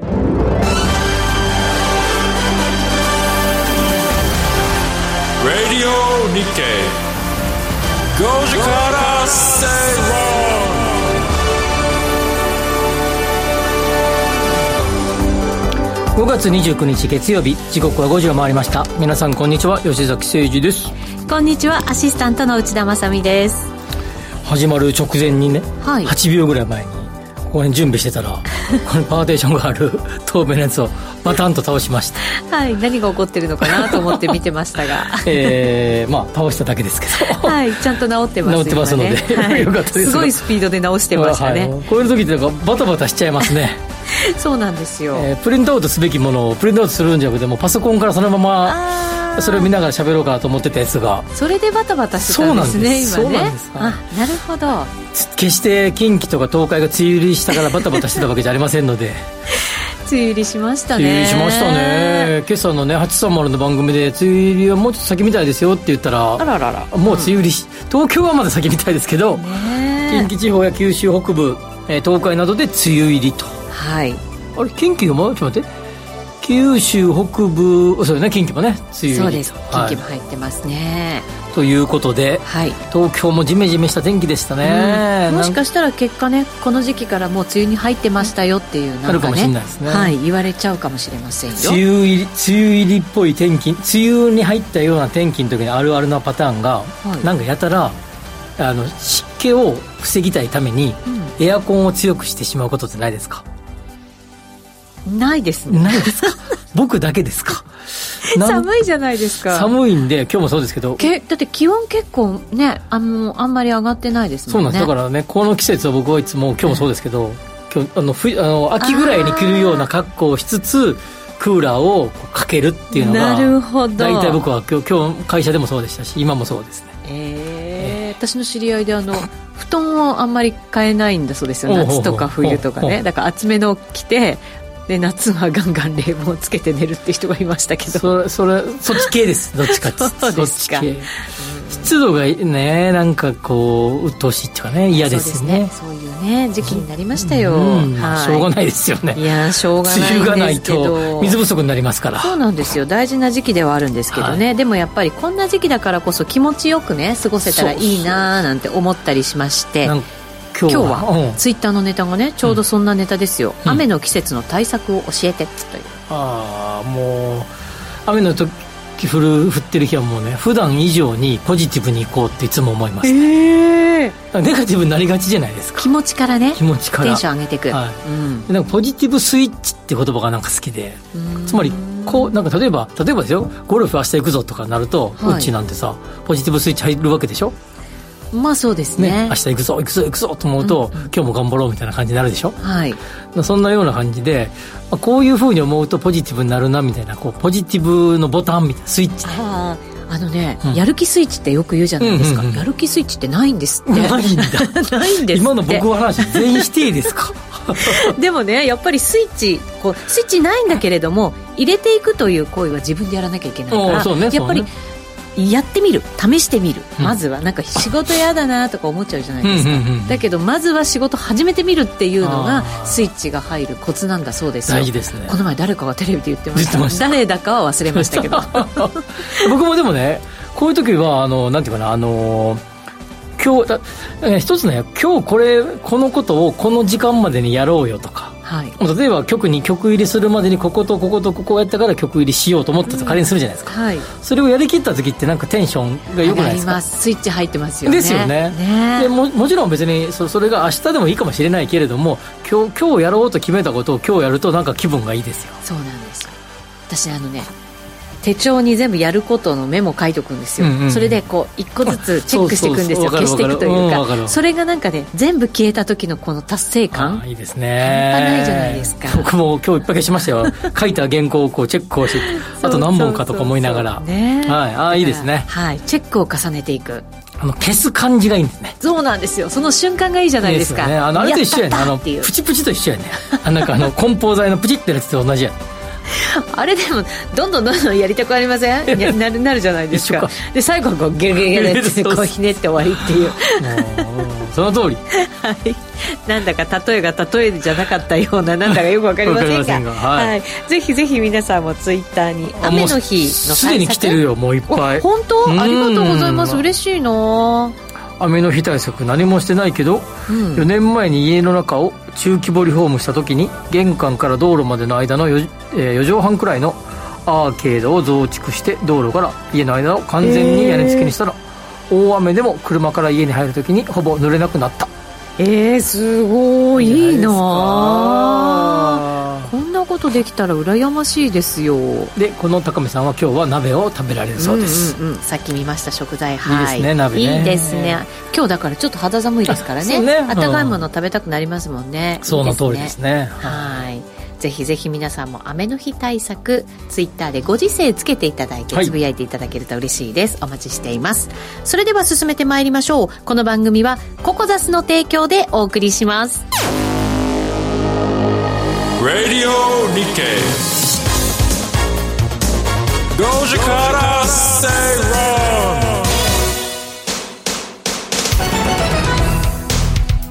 Radio Nikkei. 5時から正5月29日月曜日時刻は5時を回りました。皆さんこんにちは吉崎誠二です。こんにちはアシスタントの内田まさです。始まる直前にね、はい、8秒ぐらい前にここに準備してたらこのパーテーションがある透明のやつをバタンと倒しました。はい何が起こってるのかなと思って見てましたが。ええー、まあ倒しただけですけど。はいちゃんと直ってます直ってますので、ね。はい、よかったです。すごいスピードで直してましたね、はい、こういう時ってなんかバタバタしちゃいますね。そうなんですよ、えー、プリントアウトすべきものをプリントアウトするんじゃなくてもパソコンからそのままそれを見ながら喋ろうかと思ってたやつが。それでバタバタしてたんですね今ね。あなるほど。決して近畿とか東海が梅雨入りしたからバタバタしてたわけじゃありませんので。梅雨入りしましたね。梅雨入りしましたね。今朝のね830の番組で梅雨入りはもうちょっと先みたいですよって言ったらあららら。もう梅雨入り、うん、東京はまだ先みたいですけど近畿地方や九州北部、え東海などで梅雨入りと。はい。あれ近畿がもちょっと待って九州北部そうね近畿もね梅雨そうです。近畿も入ってますね、はい、ということで、はい、東京もジメジメした天気でしたね、うん、もしかしたら結果ねこの時期からもう梅雨に入ってましたよっていうなんか、ね、はい、言われちゃうかもしれませんよ。梅雨入り梅雨入りっぽい天気梅雨に入ったような天気の時にあるあるなパターンが、はい、なんかやたらあの湿気を防ぎたいために、うん、エアコンを強くしてしまうことってないですか？ないですね。ないですか？僕だけですか？寒いじゃないですか。寒いんで今日もそうですけど。けだって気温結構ねあのあんまり上がってないですもんね。そうなんです。だからねこの季節は僕はいつも今日もそうですけど、今日あのふあの秋ぐらいに着るような格好をしつつクーラーをかけるっていうのがなるほど。大体僕は今日今日会社でもそうでしたし今もそうですね。えー、私の知り合いであの布団をあんまり買えないんだそうですよ。夏とか冬とかね。だから厚めの着てで夏はガンガン冷房つけて寝るって人がいましたけど。それそれそっち系です。どっちかって。そうですか。湿度がねなんかこう鬱陶しいっていうかね嫌ですね。そういうね時期になりましたよ、はい、しょうがないですよね。いやしょうがない梅雨がないと水不足になりますから。そうなんですよ。大事な時期ではあるんですけどね、はい、でもやっぱりこんな時期だからこそ気持ちよくね過ごせたらいいななんて思ったりしまして今日は。ツイッターのネタがねちょうどそんなネタですよ、うん、雨の季節の対策を教えてという。ああもう雨の時降る降ってる日はもうね普段以上にポジティブにいこうっていつも思います、ね、えー、ネガティブになりがちじゃないですか。気持ちからね気持ちから。テンション上げていく、はい。うん、なんかポジティブスイッチって言葉がなんか好きで。つまりこうなんか例えば例えばですよゴルフ明日行くぞとかなると、はい、うちなんてさポジティブスイッチ入るわけでしょ？まあそうですね。ね明日行くぞ行くぞ行くぞと思うと、うん。うん、今日も頑張ろうみたいな感じになるでしょ？はい。そんなような感じで、まあ、こういうふうに思うとポジティブになるなみたいなこうポジティブのボタンみたいなスイッチ。ねああのね、うん、やる気スイッチってよく言うじゃないですか、うんうんうん、やる気スイッチってないんですって。ないんだ。ないんです今の僕の話全員否定ですか？でもねやっぱりスイッチこうスイッチないんだけれども入れていくという行為は自分でやらなきゃいけないから、ね、やっぱり、やってみる。試してみる、まずはなんか仕事嫌だなとか思っちゃうじゃないですか、だけどまずは仕事始めてみるっていうのがスイッチが入るコツなんだそうです大事ですね。この前誰かがテレビで言ってました誰だかは忘れましたけど。僕もでもねこういう時はあのなんていうかなあの今日だ一つね今日これこのことをこの時間までにやろうよとかはい、例えば局に曲入りするまでにこことこことここをやったから曲入りしようと思ったと仮にするじゃないですか、うんはい、それをやりきった時ってなんかテンションがよくないですか？スイッチ入ってますよね。ですよね。ね。でももちろん別にそそれが明日でもいいかもしれないけれども今日今日やろうと決めたことを今日やるとなんか気分がいいですよ。そうなんです。よ私あのね手帳に全部やることのメモ書いておくんですよ、うんうん、それでこう一個ずつチェックしていくんですよ。消していくというか、うん、それがなんかね全部消えた時のこの達成感。いいですね。半端ないじゃないですか。僕も今日いっぱい消しましたよ。書いた原稿をこうチェックをして。あと何本かとか思いながら。ね。はい。ああいいですね。はい。チェックを重ねていく。あの消す感じがいいんですね。そうなんですよ。その瞬間がいいじゃないですか、ね、あのあれと一緒やね。あのプチプチと一緒やね。あなんかあの 梱包材のプチってやつと同じやね あれでもどんどんどんどんやりたくありません？なるなるじゃないですか。で最後はこうゲルゲルゲルって こうひねって終わりっていう。その通り。はい。なんだか例えが例えじゃなかったようななんだかよくわかりませんが。はい、はい、ぜひぜひ皆さんもツイッターに雨の日のすでに来てるよもういっぱい。本当？ありがとうございます。嬉しいな雨の日対策何もしてないけど、うん、4年前に家の中を中規模リフォームした時に玄関から道路までの間の 4,、えー、4畳半くらいのアーケードを増築して道路から家の間を完全に屋根付きにしたら、大雨でも車から家に入る時にほぼ濡れなくなった。えー、すごい。いいなことできたら羨ましいですよ。でこの高見さんは今日は鍋を食べられるそうです、うんうんうん、さっき見ました食材。はい。いいですね鍋ね。いいですね。今日だからちょっと肌寒いですからね。ね、温かいもの食べたくなりますもんね。その通りですね。はい。ぜひぜひ皆さんも雨の日対策ツイッターでご時世つけていただいてつぶやいていただけると嬉しいです、はい、お待ちしています。それでは進めてまいりましょう。この番組はココザスの提供でお送りします Radio Nikkei. 5時から正論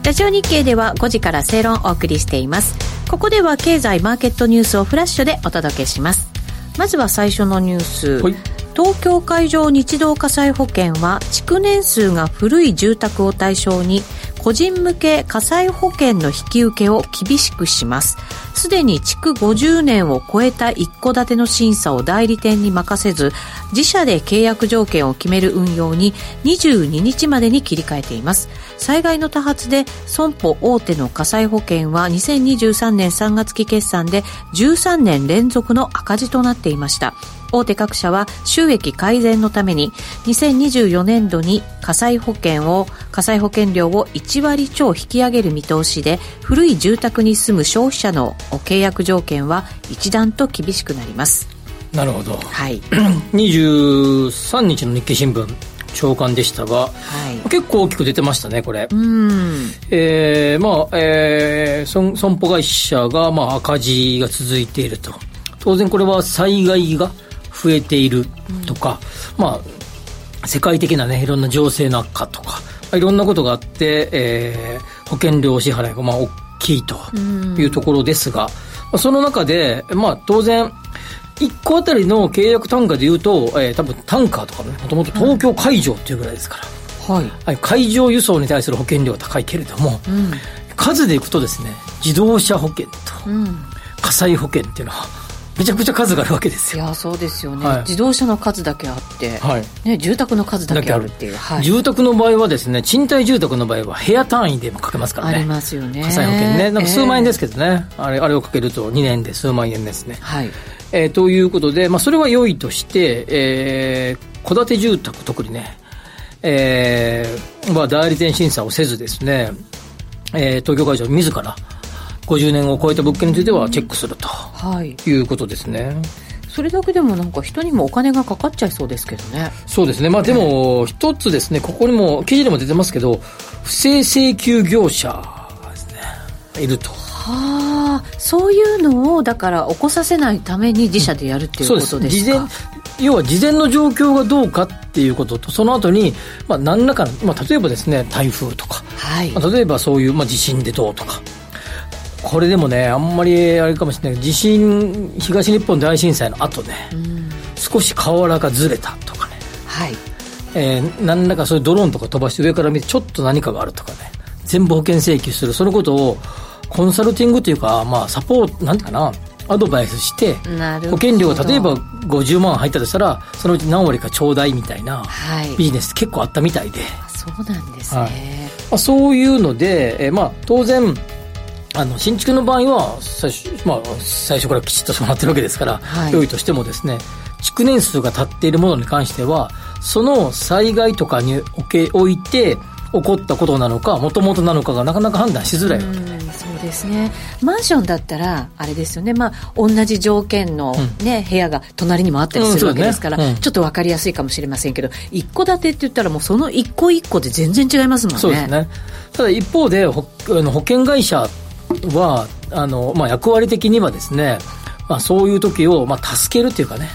ラジオ日経では5時から正論をお送りしています。ここでは経済マーケットニュースをフラッシュでお届けします。まずは最初のニュース、はい、東京海上日動火災保険は築年数が古い住宅を対象に個人向け火災保険の引き受けを厳しくします。すでに築50年を超えた一戸建ての審査を代理店に任せず、自社で契約条件を決める運用に22日までに切り替えています。災害の多発で損保大手の火災保険は2023年3月期決算で13年連続の赤字となっていました。大手各社は収益改善のために2024年度に火災保険を火災保険料を1割超引き上げる見通しで古い住宅に住む消費者の契約条件は一段と厳しくなりますなるほど、はい、23日の日経新聞長官でしたが、はい、結構大きく出てましたね、これ。うん。えー、まあ、えー、損損保会社が、まあ、赤字が続いていると。当然これは災害が増えているとか、うん、まあ、世界的なね、いろんな情勢の悪化とか、いろんなことがあって、えー、保険料支払いが、まあ、大きいというところですが、うん、その中で、まあ、当然、1個あたりの契約単価でいうと、えー、多分タンカーとかね、もともと東京海上っていうぐらいですから、はい、はい、海上輸送に対する保険料は高いけれども、うん、数でいくとですね、自動車保険と、火災保険っていうのは、めちゃくちゃ数があるわけですよ。いやそうですよね、はい、自動車の数だけあって、はい。ね、住宅の数だけあるっていう、はい、住宅の場合はですね賃貸住宅の場合は部屋単位でもかけますからね。ありますよね。火災保険ね。なんか数万円ですけどね、えー、あれあれをかけると2年で数万円ですね。はい。えー、ということで、まあ、それは良いとして、えー、戸建て住宅特にね、えーまあ、代理店審査をせずですね、えー、東京会場自ら50年を超えた物件についてはチェックすると、はい、いうことですね。それだけでもなんか人にもお金がかかっちゃいそうですけどね。そうですね。まあでも、一つですね、ここにも、記事でも出てますけど、不正請求業者ですね、いると。はあ、そういうのを、だから起こさせないために自社でやるっていうことですか、うん、要は事前の状況がどうかっていうことと、その後に、まあ何らかの、まあ例えばですね、台風とか、はい。まあ、例えばそういう、まあ地震でどうとか、これでもね、あんまりあれかもしれない地震、東日本大震災の後ね、うん、少し瓦がずれたとかね、はい。えー、何らかそういうドローンとか飛ばして上から見て、ちょっと何かがあるとかね、全部保険請求する、そのことをコンサルティングというか、まあ、サポート、なんていうかな、アドバイスして、保険料が例えば50万入ったとしたら、そのうち何割かちょうだいみたいなビジネス結構あったみたいで。そうなんですね、はい、まあ、そういうので、えー、まあ、当然、あの新築の場合は最初,、まあ、最初からきちっとそうなってるわけですから、はい、良いとしてもですね築年数が経っているものに関してはその災害とかにおいて起こったことなのかもともとなのかがなかなか判断しづらいわけ。ですそうですね。マンションだったらあれですよね。まあ同じ条件のね、うん、部屋が隣にもあったりするわけですから、うん。ねうん、ちょっと分かりやすいかもしれませんけど一戸建てって言ったらもうその一個一個で全然違いますもんね。そうですね。ただ一方で保保険会社はあの、まあ、役割的にはですねまあ、そういう時を、まあ、助けるっていうかね、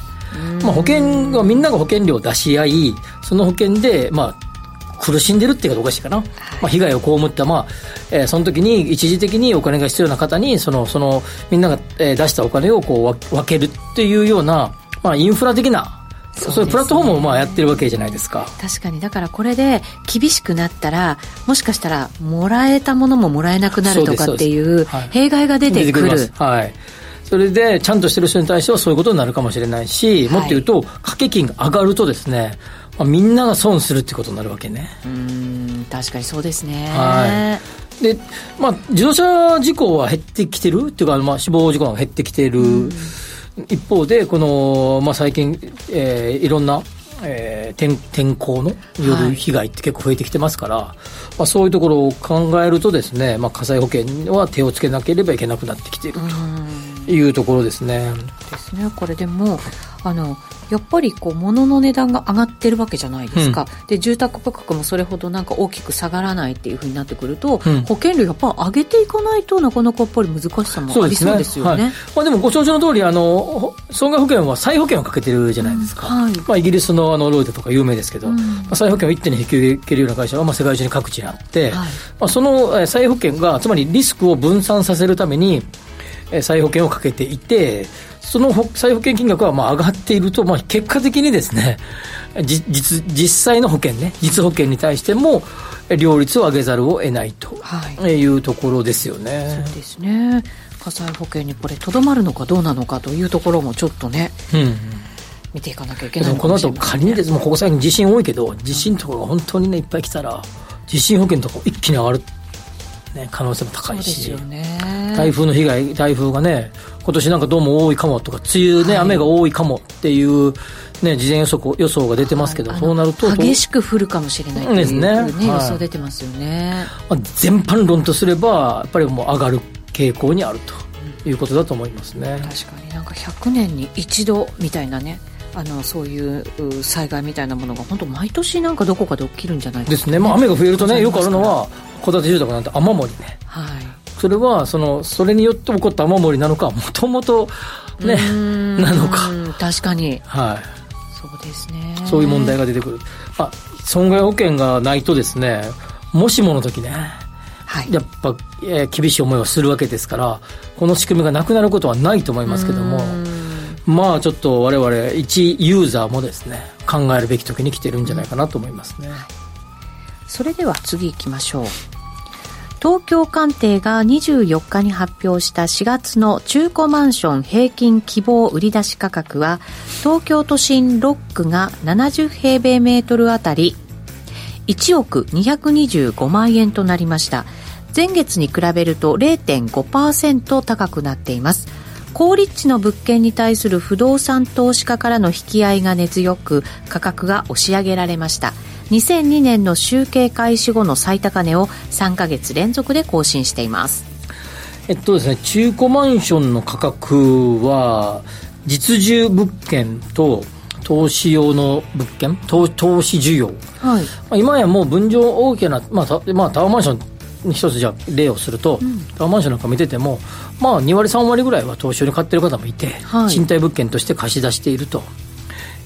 まあ、保険がみんなが保険料を出し合いその保険で、まあ、苦しんでるっていうかおかしいかな、はい、まあ、被害を被った、まあえー、その時に一時的にお金が必要な方にそのそのみんなが、えー、出したお金をこう分けるっていうような、まあ、インフラ的なそういうプラットフォームをまあやってるわけじゃないですか。確かに。だからこれで厳しくなったらもしかしたらもらえたものももらえなくなるとかっていう弊害が出てくる。はい。それでちゃんとしてる人に対してはそういうことになるかもしれないし、もっと言うと掛け金が上がるとですねまあ、みんなが損するってことになるわけね。うん確かにそうですね。はい。でまあ自動車事故は減ってきてるっていうか、まあ、死亡事故が減ってきてる一方でこの、まあ、最近、えー、いろんなえー、天天候のよる被害って結構増えてきてますから、はい、まあ、そういうところを考えるとですね、まあ、火災保険は手をつけなければいけなくなってきているというところですね。ですねこれでもあのやっぱりこう物の値段が上がってるわけじゃないですか、うん、で住宅価格もそれほどなんか大きく下がらないっていうふうになってくると、うん、保険料やっぱ上げていかないとなかなかやっぱり難しさもありそうですよね。で、ね。はい、まあ、でもご承知の通りあの損害保険は再保険をかけてるじゃないですか、うん。はい、まあ、イギリスのあのロイドとか有名ですけど、まあ、再保険を一手に引き受けるような会社はまあ世界中に各地にあって、はい、まあ、その再保険がつまりリスクを分散させるために再保険をかけていてその再保険金額はまあ上がっていると、まあ、結果的にですね実実際の保険ね実保険に対しても両立を上げざるを得ないとい。うところですよね。そうですね。火災保険にこれとどまるのかどうなのかというところもちょっとね、うん、見ていかなきゃいけない、ね、この後仮にですもうここ最近地震多いけど地震とかが本当にねいっぱい来たら地震保険とか一気に上がるね、可能性も高いし、ね、台風の被害、台風がね、今年なんかどうも多いかもとか、梅雨ね、はい、雨が多いかもっていう、ね、事前予測予想が出てますけど、はい、そうなると激しく降るかもしれないという、ですね、ね、予想出てますよね、まあ、全般論とすれば、やっぱりもう上がる傾向にあるということだと思いますね。確かになんか100年に一度みたいなねあのそういう災害みたいなものが本当毎年なんかどこかで起きるんじゃないですか、ね、ですね、まあ、雨が増えるとねよくあるのは戸建て住宅なんて雨漏りね、はい、それはそのそれによって起こった雨漏りなのかもともとねなのか。確かに。はい。そうですね。そういう問題が出てくる、まあ、損害保険がないとですねもしもの時ねはい、やっぱ、えー、厳しい思いをするわけですからこの仕組みがなくなることはないと思いますけどもまあちょっと我々一ユーザーもですね考えるべき時に来てるんじゃないかなと思いますね、それでは次行きましょう。東京官邸が24日に発表した4月の中古マンション平均希望売出価格は東京都心6区が70平米メートルあたり1億225万円となりました。前月に比べると0.5%高くなっています。高立地の物件に対する不動産投資家からの引き合いが根強く価格が押し上げられました。2002年の集計開始後の最高値を3か月連続で更新しています。えっとですね中古マンションの価格は実住物件と投資用の物件投投資需要、はい。まあ、今やもう分譲大きな、まあまあ、タワーマンション一つじゃ例をすると、うん、タワーマンションなんか見てても、まあ、2割3割ぐらいは投資用に買ってる方もいて、はい、賃貸物件として貸し出していると。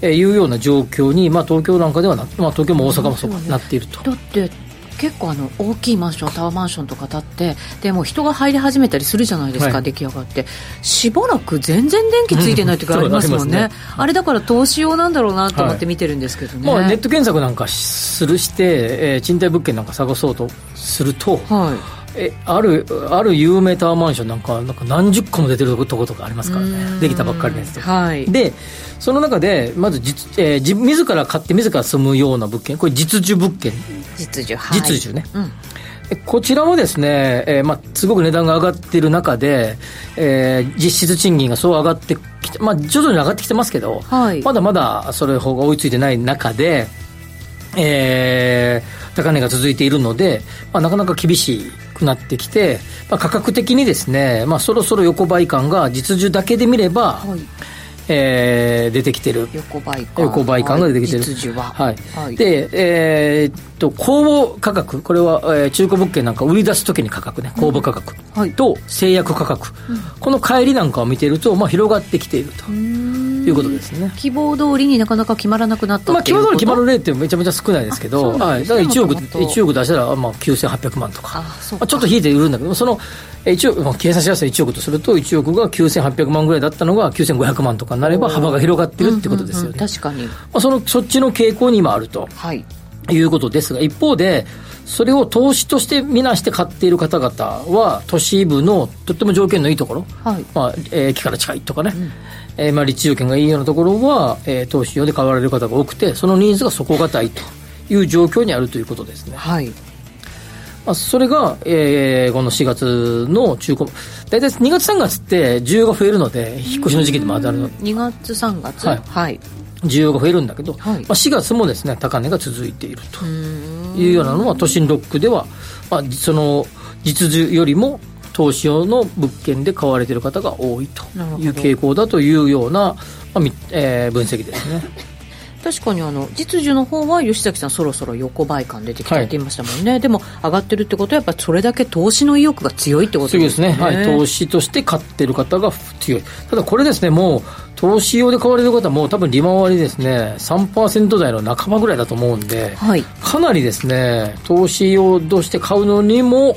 いうような状況に、まあ、東京なんかではな、まあ、東京も大阪もそうなっていると。だって結構あの大きいマンションタワーマンションとか建ってでも人が入り始めたりするじゃないですか、はい、出来上がって。しばらく全然電気ついてない時ありますもんね。うん、ね。あれだから投資用なんだろうなと思って見てるんですけどね、はい、まあ、ネット検索なんかするして、えー、賃貸物件なんか探そうとすると、はい。えあるある有名タワーマンションなんかなんか何十個も出てるとことかありますからね。できたばっかりのやつとか、はい、でその中でまず実、えー、自ら買って自ら住むような物件。これ実需物件。実需、はい、実需ね、うん。こちらもですね、えーまあ、すごく値段が上がっている中で、えー、実質賃金がそう上がってきて、まあ、徐々に上がってきてますけど、はい、まだまだそれ方が追いついてない中で、えー、高値が続いているので、まあ、なかなか厳しくなってきて、まあ、価格的にですね、まあ、そろそろ横ばい感が実需だけで見れば、はい、えー、出てきてる。横ばい感横ばい感が出てきてる、は。い、はい、で、えー、っと公募価格。これは、えー、中古物件なんか売り出す時に価格ね。公募価格、うん、と制約価格、うん、この乖離なんかを見てると、まあ、広がってきているということですね。希望通りになかなか決まらなくなったまあ、希望通り決まる例ってめちゃめちゃ少ないですけどはい、だから1億 ,1 億出したら、まあ、9800万とか。あまあ、ちょっと引いて売るんだけどその1億、まあ、計算しやすい1億とすると1億が9800万ぐらいだったのが9500万とかになれば幅が広がってるってことですよね、うんうんうん、確かに、まあ、そのそっちの傾向に今あると、はい、いうことですが一方でそれを投資として見なして買っている方々は都市部のとっても条件のいいところ、はい。まあえー、駅から近いとかね、うん、えー、まあ、立地条件がいいようなところは、えー、投資用で買われる方が多くてそのニーズが底堅いという状況にあるということですね。はい。まあ、それが、えー、この4月の中古、大体2月、3月って需要が増えるので、引っ越しの時期でもある。の2月、3月、はい、はい、需要が増えるんだけど、はい、まあ、4月もですね高値が続いているというようなのは、都心ロックでは、まあ、その実需よりも投資用の物件で買われている方が多いという傾向だというような、まあえー、分析ですね。確かにあの実需の方は吉崎さんそろそろ横ばい感出てきたって言いましたもんね、はい、でも上がってるってことはやっぱそれだけ投資の意欲が強いってことですね。ですね、はい、投資として買ってる方が強い。ただこれですねもう投資用で買われる方も多分利回りですね3%台の半ばぐらいだと思うんで、はい、かなりですね投資用として買うのにも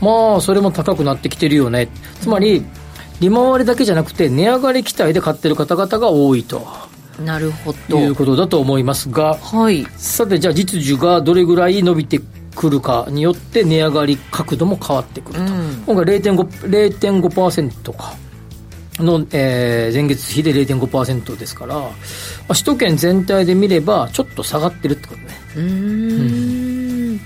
まあそれも高くなってきてるよね。つまり利回りだけじゃなくて値上がり期待で買ってる方々が多いとなるほど。いうことだと思いますが、はい、さてじゃあ実需がどれぐらい伸びてくるかによって値上がり角度も変わってくると、うん、今回 0.5%, 0.5か。の、えー、前月比で0.5%ですから、まあ、首都圏全体で見ればちょっと下がってるってことね。うん。な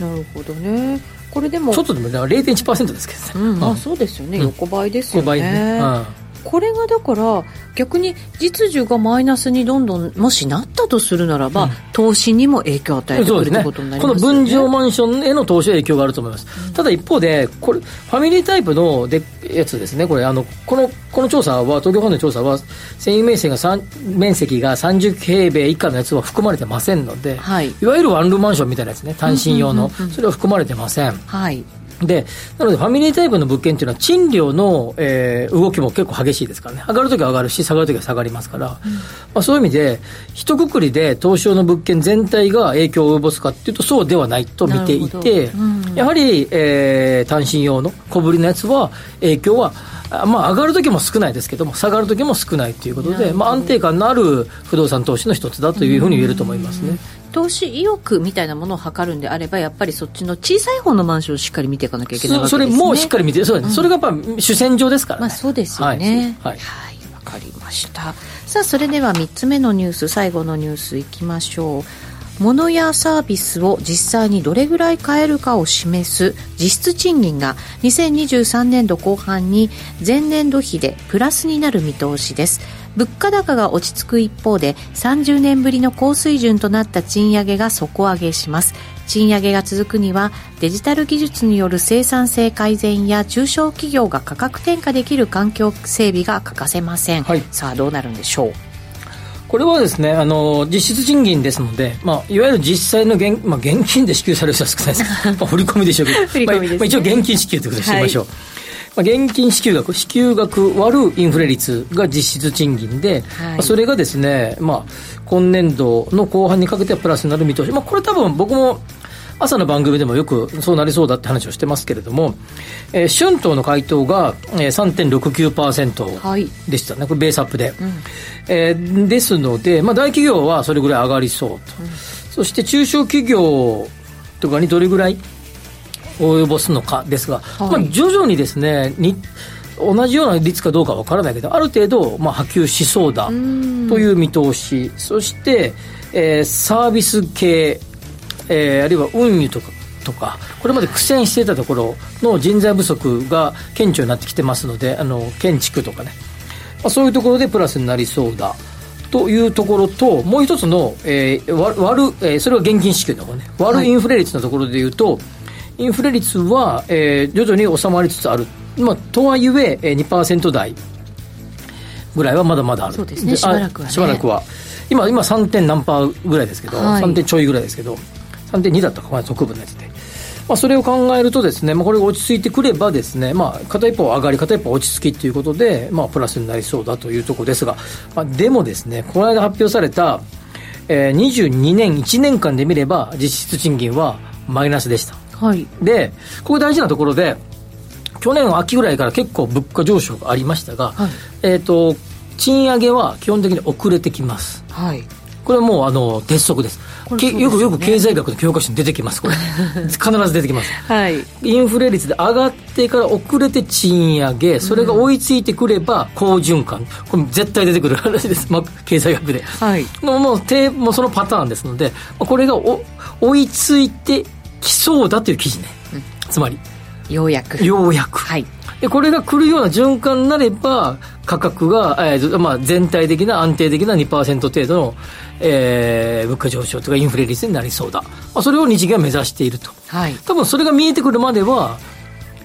るほどね。これでもちょっとでも0.1%ですけどね、うん、あそうですよね、横ばいですよね。横ばいね、うんこれがだから逆に実需がマイナスにどんどんもしなったとするならば、うん、投資にも影響を与えてくるということになります、ね、この分譲マンションへの投資は影響があると思います、うん、ただ一方でこれファミリータイプのでやつですね。これあのこのこの調査は東京ファの調査は繊維面積が面積が30平米以下のやつは含まれてませんので、はい、いわゆるワンルームマンションみたいなやつね。単身用の、それは含まれてません、はいで、なのでファミリータイプの物件っていうのは賃料の、えー、動きも結構激しいですからね。上がるときは上がるし、下がるときは下がりますから、うん、まあ、そういう意味で、一括りで東証の物件全体が影響を及ぼすかっていうと、そうではないと見ていて、うん、やはり、えー、単身用の小ぶりのやつは影響はまあ、上がる時も少ないですけども、下がる時も少ないということで、まあ、安定感のある不動産投資の一つだというふうに言えると思いますね。投資意欲みたいなものを測るんであれば、やっぱりそっちの小さい方のマンションをしっかり見ていかなきゃいけないわけですね。それもしっかり見て、そうん、それがやっぱ主戦場ですからね。まあ、そうですよね。はい。はい、わ、かりました。さあ、それでは3つ目のニュース、最後のニュースいきましょう。物やサービスを実際にどれぐらい買えるかを示す実質賃金が2023年度後半に前年度比でプラスになる見通しです物価高が落ち着く一方で30年ぶりの高水準となった賃上げが底上げします。賃上げが続くにはデジタル技術による生産性改善や中小企業が価格転嫁できる環境整備が欠かせません、はい、さあどうなるんでしょう？これはですね、あの、実質賃金ですので、まあ、いわゆる実際の現,、まあ、現金で支給される人は少ないです。まあ、振り込みでしょうけど、ね、まあ、一応現金支給ということにしてみましょう。はいまあ、現金支給額、支給額割るインフレ率が実質賃金で、はい、それがですね、まあ、今年度の後半にかけてはプラスになる見通し、まあ、これ多分僕も朝の番組でもよくそうなりそうだって話をしてますけれども、えー、春闘の回答が、えー、3.69%でしたね、はい、これベースアップで、うん、えー、ですので、まあ、大企業はそれぐらい上がりそうと、うん、そして中小企業とかにどれぐらい及ぼすのかですが、はい、まあ、徐々にですねに同じような率かどうかわからないけどある程度、まあ、波及しそうだという見通し。そして、えー、サービス系えー、あるいは運輸とかとかこれまで苦戦していたところの人材不足が顕著になってきてますのであの建築とかね、まあ、そういうところでプラスになりそうだというところともう一つの、えー、割る、えー、それは現金支給の方ね。割るインフレ率のところでいうと、はい、インフレ率は、えー、徐々に収まりつつある、まあ、とはいえ2%台ぐらいはまだまだある。そうですね。しばらくは、ね、しばらくは。今今3点何パーぐらいですけど、はい、3点ちょいぐらいですけど3.2だったかまあ特分のやつで。まあ、それを考えるとですね、まあ、これが落ち着いてくればですね、まあ、片一方上がり、片一方落ち着きということで、まあ、プラスになりそうだというところですが、まあ、でもですね、この間発表された、えー、22年、1年間で見れば、実質賃金はマイナスでした。はい。で、ここ大事なところで、去年秋ぐらいから結構物価上昇がありましたが、はい、えっ、ー、と、賃上げは基本的に遅れてきます。はい。これはもうあの鉄則です。ですね、よくよく経済学の教科書に出てきます、これ。必ず出てきます。はい。インフレ率で上がってから遅れて賃上げ、それが追いついてくれば好循環。これ絶対出てくる話です。まあ、経済学で。はい。もう、もう、もうそのパターンですので、これがお追いついてきそうだという記事ね。うん、つまり。ようやく。ようやく。はい。でこれが来るような循環になれば価格が、えーまあ、全体的な安定的な2%程度の、えー、物価上昇とかインフレ率になりそうだ、まあ、それを日銀は目指していると、はい、多分それが見えてくるまでは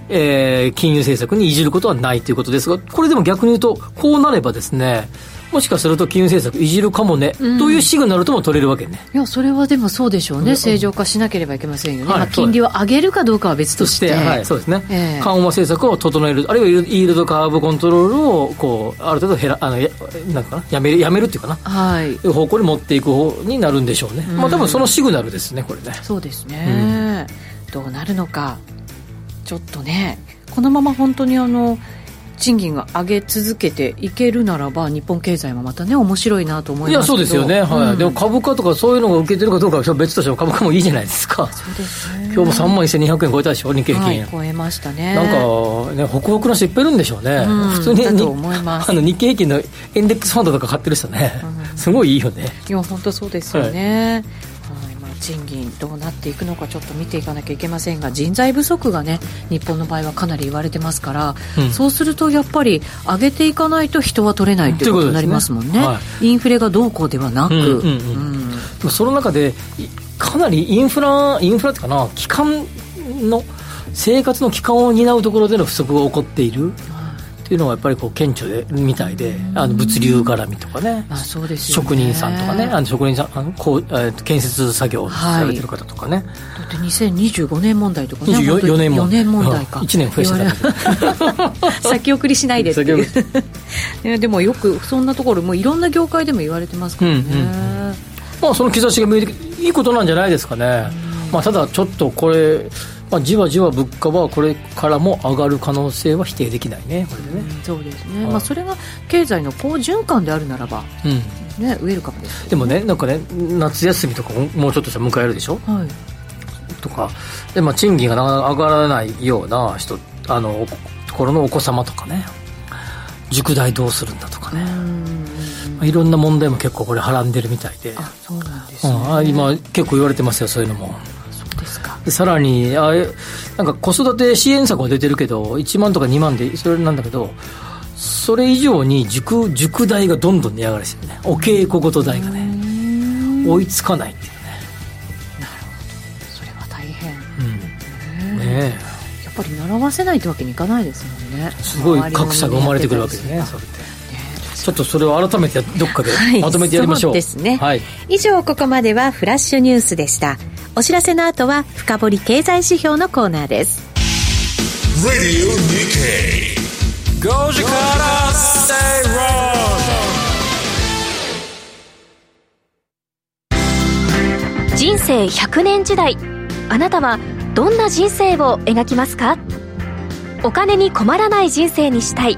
えー、金融政策にいじることはないということですが、これでも逆に言うと、こうなればですね、もしかすると金融政策いじるかもね、うん、というシグナルとも取れるわけね。いや、それはでもそうでしょうね、正常化しなければいけませんよね、はい、まあ、金利を上げるかどうかは別として、はい、そうですね、えー、緩和政策を整える、あるいはイールドカーブコントロールをこうある程度減らあのやなんかな？やめるやめるっていうかな、はい、方向に持っていく方になるんでしょうね、うん、まあ多分そのシグナルですね、これね。そうですね、うん、どうなるのか、ちょっとね、このまま本当にあの賃金が上げ続けていけるならば日本経済もまたね面白いなと思いますいやそうですよね、はい、うん、でも株価とかそういうのが受けてるかどうかは別としても株価もいいじゃないですか。そうですね。今日も3万1200円超えたでしょ日経平均、はい、超えましたね。なんかねホクホクな人いっぱいいるんでしょうね、うん、普通にあの日経平均のインデックスファンドとか買ってる人ね、うん、すごいいいよね。いや本当そうですよね、はい賃金どうなっていくのかちょっと見ていかなきゃいけませんが人材不足がね日本の場合はかなり言われてますから、うん、そうするとやっぱり上げていかないと人は取れないということになりますもんね、ねはい、インフレがどうこうではなく、その中でかなりインフラインフラってかな基幹の生活の基幹を担うところでの不足が起こっている。っていうのはやっぱりこう顕著でみたいで、あの物流絡みとかね、あそうです、ね、職人さんとかね、あの職人さんあのこう、えー、建設作業されてる方とかね、はい、だって2025年問題とかね、24年4年問題か、1年増やした 先送りしないでっていう。ね、でもよくそんなところもいろんな業界でも言われてますからね、うんうん、まあその兆しが見えていいことなんじゃないですかね、まあ、ただちょっとこれまあ、じわじわ物価はこれからも上がる可能性は否定できないね、これでね。うん、そうですね、まあ、それが経済の好循環であるならば、うん、ね、ウェルカムです、ね、でもね、なんかね、夏休みとかもうちょっとしたら迎えるでしょ？はい。とか。で、まあ、賃金が上がらないような人あのところのお子様とかね。塾代どうするんだとかね、まあ、いろんな問題も結構これはらんでるみたいで。今結構言われてますよそういうのもでさらにあなんか子育て支援策は出てるけど1万とか2万でそれなんだけどそれ以上に塾塾代がどんどん値上がりしてるね。お稽古事代がね追いつかないっていうね。なるほど。それは大変、うん、ねやっぱり習わせないってわけにいかないですもんね。すごい格差が生まれてくるわけですねそれってちょっとそれを改めてどっかでまとめてやりましょう、はい、そうですね、はい、以上ここまではフラッシュニュースでした。お知らせの後は深掘り経済指標のコーナーです。人生100年時代。あなたはどんな人生を描きますか？お金に困らない人生にしたい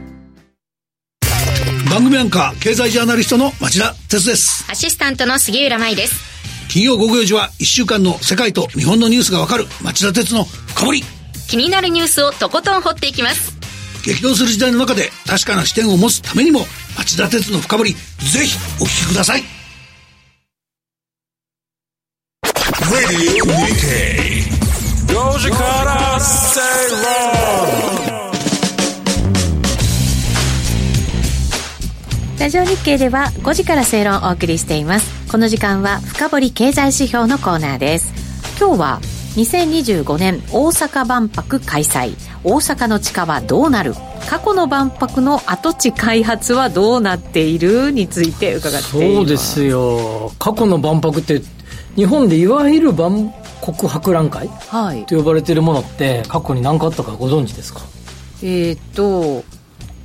番組アンカー経済ジャーナリストの町田哲です。アシスタントの杉浦舞です。金曜午後4時は1週間の世界と日本のニュースがわかる町田鉄の深掘り。気になるニュースをとことん掘っていきます。激動する時代の中で確かな視点を持つためにも町田鉄の深掘りぜひお聞きください。Radio Nikkei. Doja Cat Say Wrong. ラジオ日経では5時から正論をお送りしています。この時間は深掘経済指標のコーナーです。今日は2025年大阪万博開催。大阪の地下はどうなる？過去の万博の跡地開発はどうなっているについて伺っています。そうですよ。過去の万博って日本でいわゆる万国博覧会、はい、と呼ばれているものって過去に何かあったかご存知ですか？えっ、と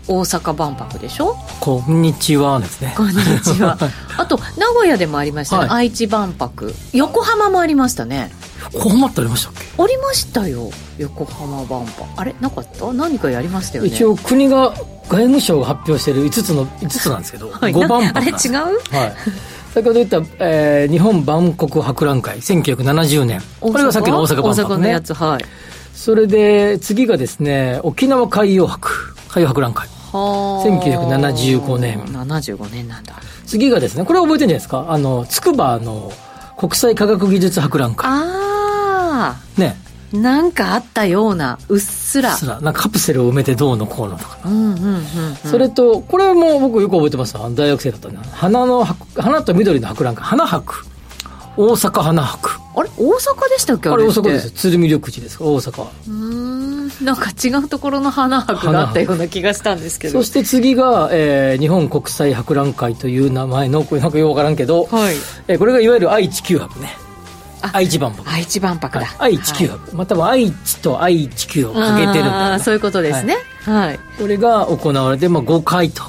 大阪万博でしょ？こんにちはですね。こんにちは。あと名古屋でもありましたね、はい、愛知万博。横浜もありましたね。横浜ってありましたっけ？ありましたよ。横浜万博。あれ？なかった？何かやりましたよね？一応国が外務省が発表している5つの5つなんですけど、はい、5万博。あれ？違う？はい。先ほど言った、えー、日本万国博覧会1970年。これがさっきの大阪万博、ね、大阪のやつ。はい。それで次がですね沖縄海洋博。海洋博覧会1975年。75年なんだ。次がですねこれ覚えてるんじゃないですか？あの筑波の国際科学技術博覧会。ああね。なんかあったようなうっすら。なんかカプセルを埋めてどうのこうのとか、うんうんうんうん、それとこれも僕よく覚えてます大学生だったんで。花の花と緑の博覧会。花博。大阪花博。あれ？大阪でしたっけ？あれ大阪です。鶴見緑地です。大阪は。うんなんか違うところの花博があったような気がしたんですけど。そして次が、えー、日本国際博覧会という名前のこれなんかよくわからんけど、はい。えー、これがいわゆる愛知九博ね。愛知万博。愛知万博だ、はい、愛知九博、はい、または愛知と愛知九をかけてるみたいな。そういうことですね。はい、これが行われて、まあ、5回と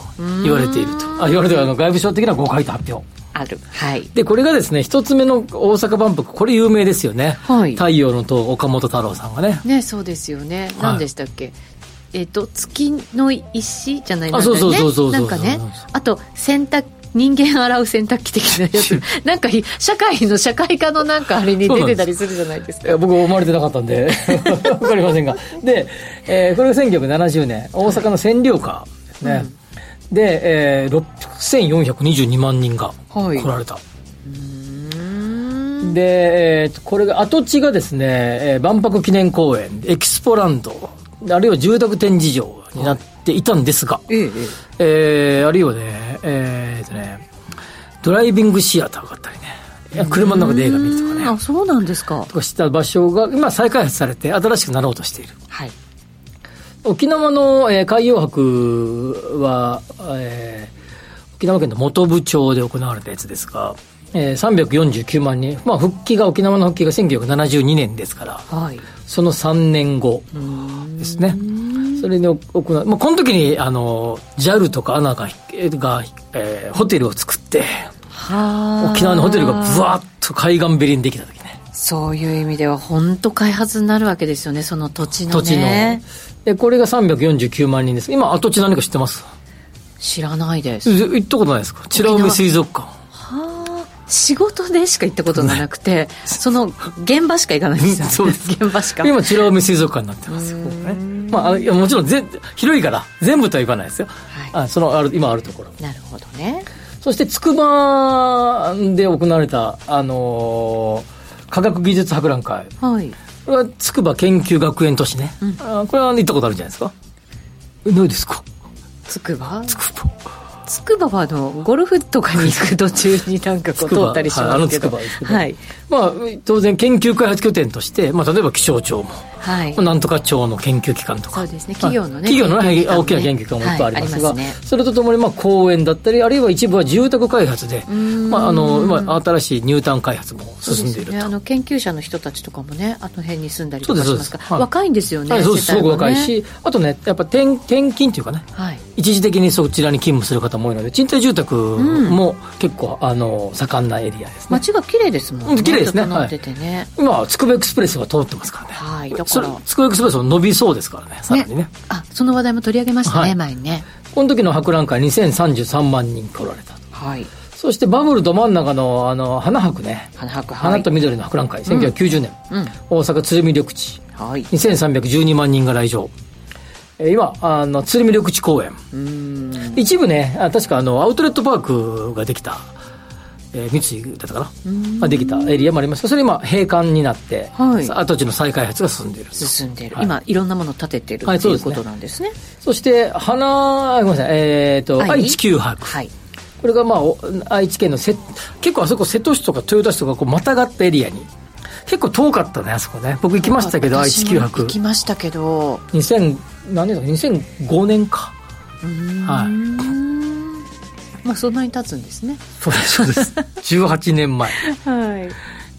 言われていると。あ言われてる。あの外務省的な5回と発表ある。はい。で、これがですね、一つ目の大阪万博、これ有名ですよね。はい。太陽の塔、岡本太郎さんがね。ね、そうですよね。何でしたっけ、えっ、と、月の石じゃないですか、ね。あ、そうそうそうそうなんかね、あと、洗濯人間洗う洗濯機的なやつ なんか社会の社会科のなんかあれに出てたりするじゃないですか僕生まれてなかったんで 分かりませんがで、えー、これが1970年大阪の占領下ですね、うんで、えー、6422万人が来られた。はい、で、えー、これが跡地がですね、えー、万博記念公園、エキスポランド、あるいは住宅展示場になっていたんですが、えええー、あるいはね、えーとね、ドライビングシアターがあったりね、車の中で映画見るとかね。あ、そうなんですか。とかした場所が今再開発されて新しくなろうとしている。はい。沖縄の、えー、海洋博は、えー、沖縄県の本部町で行われたやつですが、えー、349万人、まあ、復帰が沖縄の復帰が1972年ですから、はい、その3年後ですね。それで行う、まあ、この時にあの JAL とか ANA がが、えー、ホテルを作って沖縄のホテルがぶわっと海岸べりにできた時ねそういう意味では本当開発になるわけですよねその土地の、ね、土地ので、これが349万人です。今、跡地何か知ってます？知らないです。行ったことないですか？美ら海水族館。はあ。仕事でしか行ったことがなくて、その現場しか行かないんですよ、そうです。現場しか。今、美ら海水族館になってますよ、ここね。まあ、いやもちろんぜ広いから、全部とは行かないですよ。はい、あそのある今あるところ。なるほどね。そして、筑波で行われた、あのー、科学技術博覧会。はい。これは筑波研究学園都市ね、うん、あこれは行ったことあるじゃないですか。えないですか？筑波筑波筑波はあのゴルフとかに行く途中になんかこう通ったりしますけど、はい、はい、まあ、当然研究開発拠点として、まあ、例えば気象庁も、はい、なんとか庁の研究機関とか。そうですね。企業のね企業の、ね、大きな研究機関もいっぱいありますが、はいすね、それとともにまあ公園だったりあるいは一部は住宅開発で、まあ、あの今新しいニュータウン開発も進んでいると、ね、あの研究者の人たちとかもねあの辺に住んだりとかしますか？ら、はい、若いんですよね、はい、そうす。ごく若いしあとねやっぱ転転勤というかね、はい、一時的にそちらに勤務する方も多いので賃貸住宅も結構、あの盛んなエリアですね。街が綺麗ですもんね。綺麗ですね。っててね、はい、今つくばエクスプレスが通ってますからね。はいだから。つくばエクスプレスも伸びそうですからね。さらにね、ね、あその話題も取り上げましたね、はい、前にね。この時の博覧会2033万人来られた。はい。そしてバブルど真ん中のあの花博ね。花博、はい、花と緑の博覧会1990年、うん、大阪鶴見緑地、はい、2312万人が来場今、あの、鶴見緑地公園。一部ね、確かあの、アウトレットパークができた。えー、三井だったかな、まあ、できたエリアもあります。がそれ今閉館になって、はい、跡地の再開発が進んでいる。進んでいる、はい、今いろんなの建ててる、はい、ということなんですね。そして花ごめんなさい。えっ、ー、と、愛知九博、はい、これがまあ愛知県のせ結構あそこ瀬戸市とか豊田市とかこうまたがったエリアに結構遠かったねあそこね。僕行きましたけど愛知九博。行きましたけど。2000何年だ？2005年か。はい。まあそんなに経つんですね。そうですそうです。18年前。はい。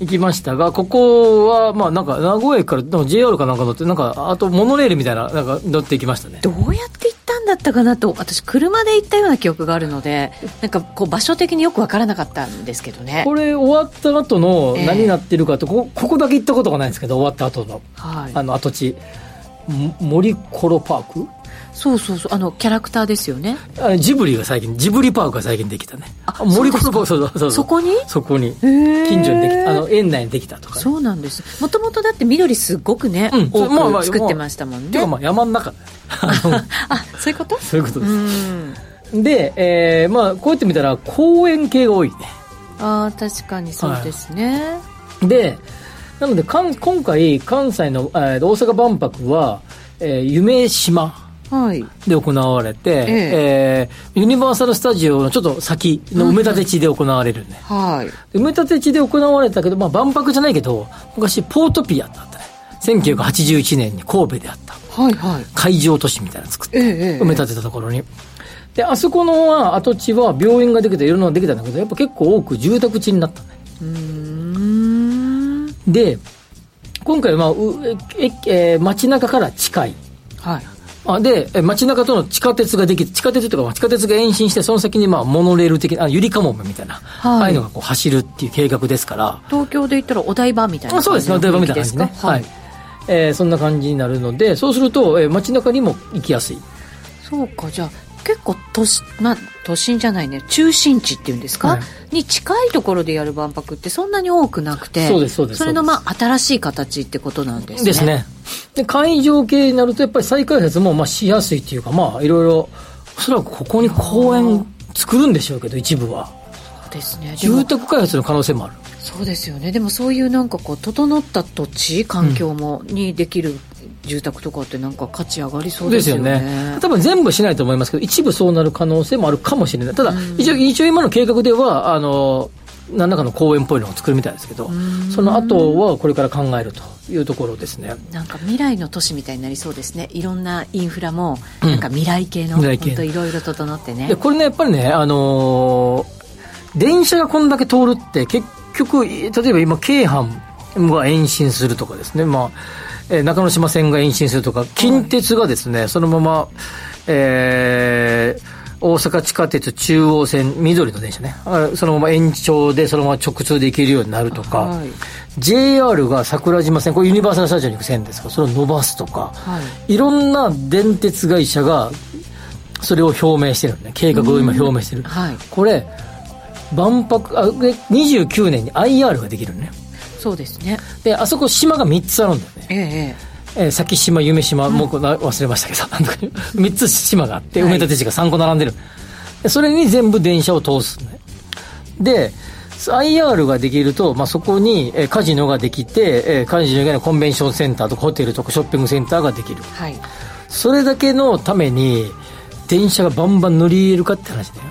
行きましたが、ここは、まあなんか、名古屋駅から、JR かなんか乗って、なんか、あとモノレールみたいな、なんか乗って行きましたね。どうやって行だったかなと、私、車で行ったような記憶があるので、なんか、こう、場所的によく分からなかったんですけどね。これ、終わった後の、何になってるかと、えー、こここだけ行ったことがないんですけど、終わった後の、はい、あの、跡地。森コロパーク？そうそうそうあのキャラクターですよね。あジブリが最近ジブリパークが最近できたね。あ森コロパーク。そうそうそうそこに？そこに。近所にできた。あの園内にできたとか、ね、そうなんです。もともとだって緑すごくね、うん、多く作ってましたもんね、ていうかまあ山の中。あそういうこと？そういうことです。で、えー、まあこうやって見たら公園系が多いね。ああ確かにそうですね、はい、でなのでかん今回関西の、えー、大阪万博は、えー、夢島で行われて、はい、え。えー、ユニバーサル・スタジオのちょっと先の埋め立て地で行われるね、はい、埋め立て地で行われたけど、まあ、万博じゃないけど昔ポートピアってあったね1981年に神戸であった、はいはい、海上都市みたいなの作って、埋め立てたところに。であそこの跡地は病院ができていろんなのできたんだけどやっぱ結構多く住宅地になったね。で今回は、まあ、えー、街中から近い、はい、あで、街中との地下鉄ができて、地下鉄とか地下鉄が延伸して、その先にまあモノレール的な、あゆりかもめみたいな、はい、ああいうのがこう走るっていう計画ですから。東京で言ったらお台場みたいなそうですね、お台場みたいな感じね。はい、はい、えー、そんな感じになるので、そうすると、えー、街中にも行きやすい。そうか、じゃあ、結構都市、まあ、都心じゃないね。中心地っていうんですか、はい、に近いところでやる万博ってそんなに多くなくてそうですそうですそれのまあ新しい形ってことなんですね。ですね。で会場系になるとやっぱり再開発もまあしやすいっていうかまあいろいろおそらくここに公園作るんでしょうけど一部は。そうですね。住宅開発の可能性もあるそうですよねでもそういうなんかこう整った土地環境も、にできる住宅とかってなんか価値上がりそうですよね。ね。多分全部しないと思いますけど、一部そうなる可能性もあるかもしれない。ただ、一応、一応今の計画では、あの、何らかの公園っぽいのを作るみたいですけど、その後はこれから考えるというところですね。なんか未来の都市みたいになりそうですね。いろんなインフラも、なんか未来系の、うん、本当いろいろ整ってね。で、これね、やっぱりね、あのー、電車がこんだけ通るって結局、例えば今、京阪が延伸するとかですね、まあ、えー、中之島線が延伸するとか、近鉄がですね、そのまま、えー、大阪地下鉄中央線、緑の電車ね、そのまま延長でそのまま直通で行けるようになるとか、はい、JR が桜島線、これユニバーサルスタジオに行く線ですが、それを伸ばすとか、はい、いろんな電鉄会社がそれを表明してるね、計画を今表明してる。はい、これ、万博、あ、29年に IR ができるね。そうですね。であそこ島が3つあるんだよね。えええー、先島夢島、もう忘れましたけど。3 つ島があって埋め立て地が3個並んでる、はい、それに全部電車を通すね。で IR ができると、まあ、そこに、えー、カジノができて、えー、カジノ以外のコンベンションセンターとかホテルとかショッピングセンターができる、はい、それだけのために電車がバンバン乗り入れるかって話だよ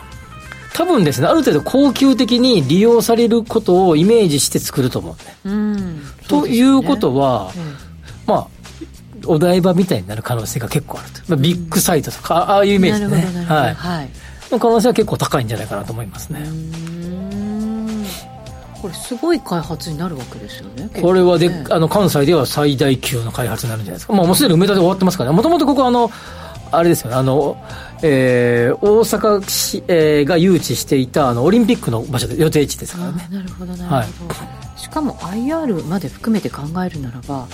多分ですね、ある程度高級的に利用されることをイメージして作ると思うね。うん、ということは、うん、まあ、お台場みたいになる可能性が結構あると。まあ、ビッグサイトとか、ああいうイメージですね。はい。はい。の可能性は結構高いんじゃないかなと思いますね。これすごい開発になるわけですよね。これはで、あの関西では最大級の開発になるんじゃないですか。まあもうすでに埋め立て終わってますからね。もともとここあのあれですよね。あのえー、大阪市、えー、が誘致していたあのオリンピックの場所で予定地ですからね。なるほどなるほど、はい、しかも IR まで含めて考えるならば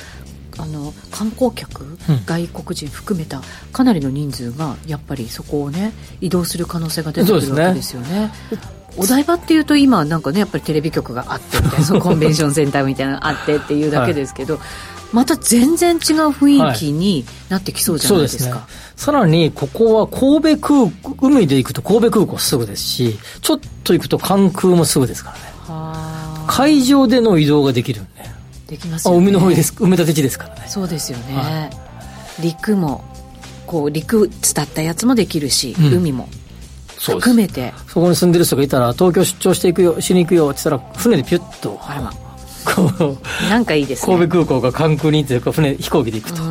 あの観光客、うん、外国人含めたかなりの人数がやっぱりそこをね移動する可能性が出てくるわけですよね。お台場っていうと今なんかねやっぱりテレビ局があってみたいなコンベンションセンターみたいなのがあってっていうだけですけど、はいまた全然違う雰囲気になってきそうじゃないですか、はい、すね。さらにここは神戸空海で行くと神戸空港すぐですしちょっと行くと関空もすぐですからね。海上での移動ができるんで。できますよ、ね、海の方です。埋め立て地ですからね。そうですよね、はい、陸もこう陸伝ったやつもできるし、うん、海も。含めて。そこに住んでる人がいたら東京出張していくよしに行くよって言ったら船でピュッと。あらまこうなんかいいですね。神戸空港が関空にというか船飛行機で行くと。い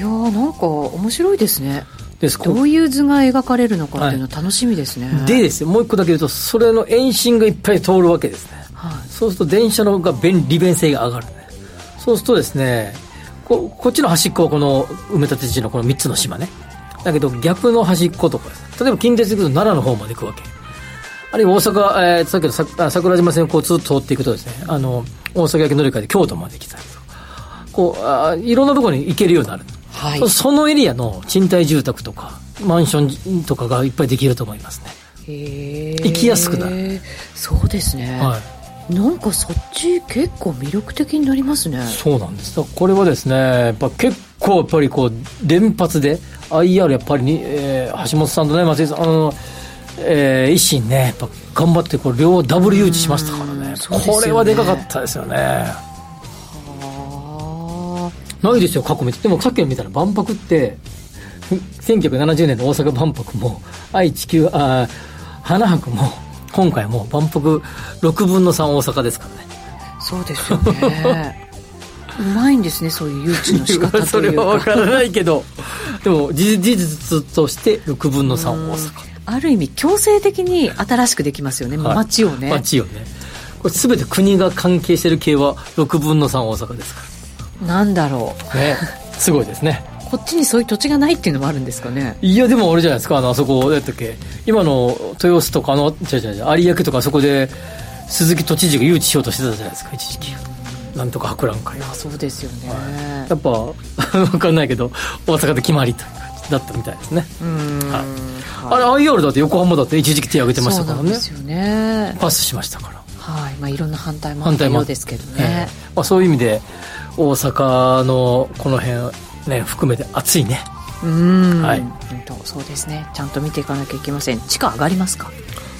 やーなんか面白いですね。です。どういう図が描かれるのかっていうのは楽しみですね、はい、でですもう一個だけ言うとそれの延伸がいっぱい通るわけですね、はい、そうすると電車のが便利便性が上がる、ね、そうするとですねここっちの端っこはこの埋め立て地のこの3つの島ね。だけど逆の端っことか例えば近鉄で行くと奈良の方まで行くわけあるいは大阪、えー、さっきのさ桜島線をこうずっと通っていくとですねあの大阪焼き乗り換えで京都まで来たりとこうあいろんなところに行けるようになる、はい、そのエリアの賃貸住宅とかマンションとかがいっぱいできると思いますね。行きやすくなる。そうですね、はい、なんかそっち結構魅力的になりますね。そうなんです。これはですねやっぱ結構やっぱりこう連発で IR やっぱりに、えー、橋本さんとね松井さんあのえー、維新ねやっぱ頑張ってこう両ダブル誘致しましたからね、ね、これはでかかったですよね。ないですよ過去でもさっき見たら万博って1970年の大阪万博も愛・地球あ花博も今回も万博6分の3大阪ですからね。そうですよね。うまいんですねそういう誘致の仕方というか。それは分からないけど。でも事実として6分の3大阪ある意味強制的に新しくできますよね、はい、街をね。街をね。これ全て国が関係してる系は6分の3大阪ですから。なんだろう。ね。すごいですね。こっちにそういう土地がないっていうのもあるんですかね。いやでもあれじゃないですか。あのあそこだったっけ。今の豊洲とかの違う違う違う有明とかあそこで鈴木都知事が誘致しようとしてたじゃないですか一時期。なんとか博覧会そうですよね、はい、やっぱ 分かんないけど大阪で決まりというだったみたいですね。はい、あれ IR だって横浜だって一時期手挙げてましたからね。ですよね。パスしましたから。はい。まあいろんな反対もあったようですけどね、えー、まあ、そういう意味で大阪のこの辺ね含めて暑いね。うん。はい。そうですね。ちゃんと見ていかなきゃいけません。地価上がりますか？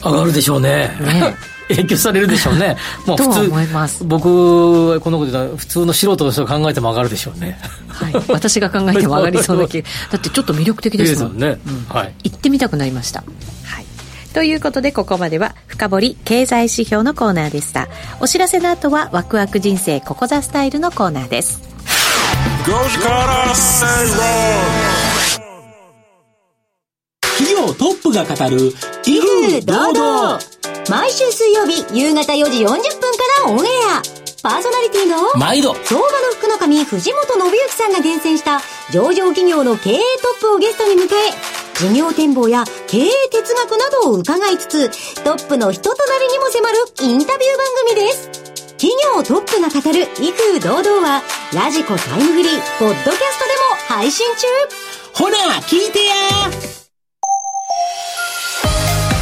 上がるでしょうねね 影響されるでしょうね。もう普通、僕、このことで普通の素人の人が考えても上がるでしょうね。はい。私が考えても上がりそうな気 だってちょっと魅力的ですもんね。うん、はい。行ってみたくなりました。はい。ということで、ここまでは、深掘経済指標のコーナーでした。お知らせの後は、ワクワク人生ここザスタイルのコーナーです。トップが語る、威風堂々毎週水曜日夕方4時40分からオンエア。パーソナリティの毎度相場の福の神藤本信之さんが厳選した上場企業の経営トップをゲストに迎え、事業展望や経営哲学などを伺いつつ、トップの人となりにも迫るインタビュー番組です。企業トップが語る威風堂々は、ラジコタイムフリー、ポッドキャストでも配信中ほら、聞いてや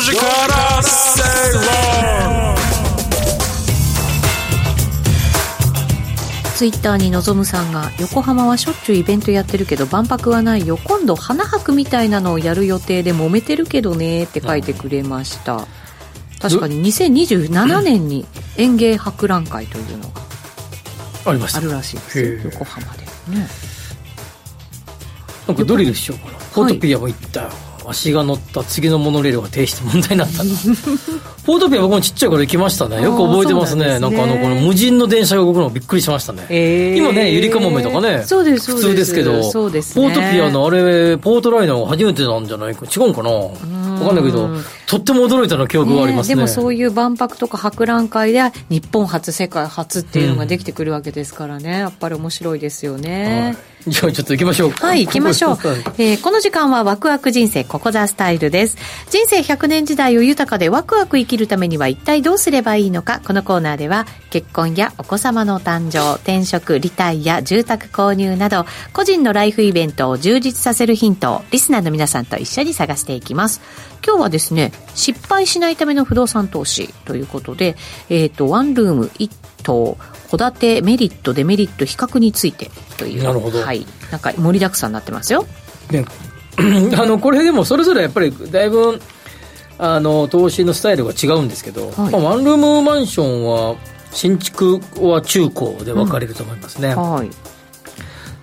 5時から正論ツイッターにのぞむさんが横浜はしょっちゅうイベントやってるけど万博はないよ今度花博みたいなのをやる予定で揉めてるけどねって書いてくれました。確かに2027年に園芸博覧会というのがありました。あるらしいです横浜で。ね。なんかドリルしようかな、フォトピアも行った。よ、足が乗った次のモノレールが停止して問題になったポ ートピア僕もちっちゃい頃行きましたね。よく覚えてますね。なんかあのこの無人の電車が動くのびっくりしましたね、えー、今ねゆりかもめとかねそうです普通ですけどそうです、ね、ポートピアのあれポートライナーが初めてなんじゃないか違うんかな？分かんないけどとっても驚いたの記憶がありますね、ね、でもそういう万博とか博覧会で日本初世界初っていうのができてくるわけですからね、やっぱり面白いですよね、はいじゃあちょっと行きましょうはい行きましょう、えー、この時間はワクワク人生ここザスタイルです。人生100年時代を豊かでワクワク生きるためには一体どうすればいいのか。このコーナーでは結婚やお子様の誕生転職リタイア住宅購入など個人のライフイベントを充実させるヒントをリスナーの皆さんと一緒に探していきます。今日はですね失敗しないための不動産投資ということで、えっ、ー、とワンルーム1棟戸建てメリットデメリット比較についてというなるほど、はい、なんか盛りだくさんになってますよ、ね、あのこれでもそれぞれやっぱりだいぶあの投資のスタイルが違うんですけど、はい、まあ、ワンルームマンションは新築は中古で分かれると思いますね、うんはい、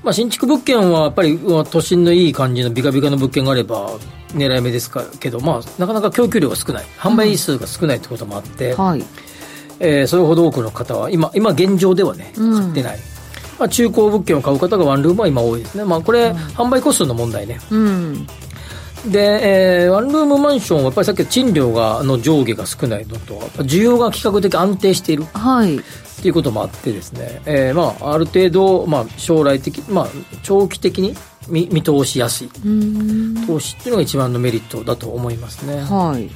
まあ、新築物件はやっぱり都心のいい感じのビカビカの物件があれば狙い目ですけど、まあ、なかなか供給量が少ない。販売数が少ないってこともあって、うんはいえー、それほど多くの方は今今現状ではね買ってない、うん、まあ、中古物件を買う方がワンルームは今多いですね、まあ、これ、うん、販売コストの問題ね、うん、で、えー、ワンルームマンションはやっぱりさっき賃料がの上下が少ないのと需要が比較的安定している、はい、っていうこともあってですね、えーまあ、ある程度、まあ、将来的、まあ、長期的に見見通しやすい。投資っていうのが一番のメリットだと思いますね。はい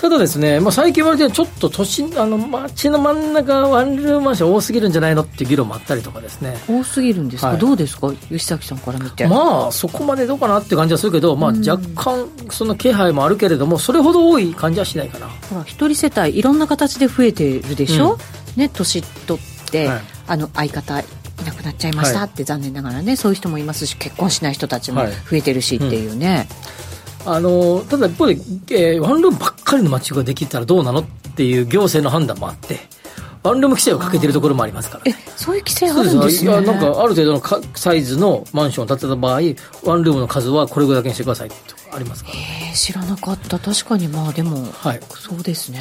ただですね、まあ、最近言われてるちょっと都心あの街の真ん中ワンルームマンション多すぎるんじゃないのっていう議論もあったりとかですね。多すぎるんですか、はい、どうですか？吉崎さんから見て。まあそこまでどうかなっていう感じはするけど、まあ、若干その気配もあるけれどもそれほど多い感じはしないかな。ほら一人世帯いろんな形で増えてるでしょ、うん、ね年取って、はい、あの相方いなくなっちゃいましたって残念ながらね、そういう人もいますし結婚しない人たちも増えてるしっていうね、うんあのただ一方で、えー、ワンルームばっかりの街ができたらどうなのっていう行政の判断もあって、ワンルーム規制をかけてるところもありますから、ね、えそういう規制あるんですね。なんかある程度のサイズのマンションを建てた場合ワンルームの数はこれぐらいだけにしてくださいとありますから、え知らなかった。確かにまあでも、はい、そうですね。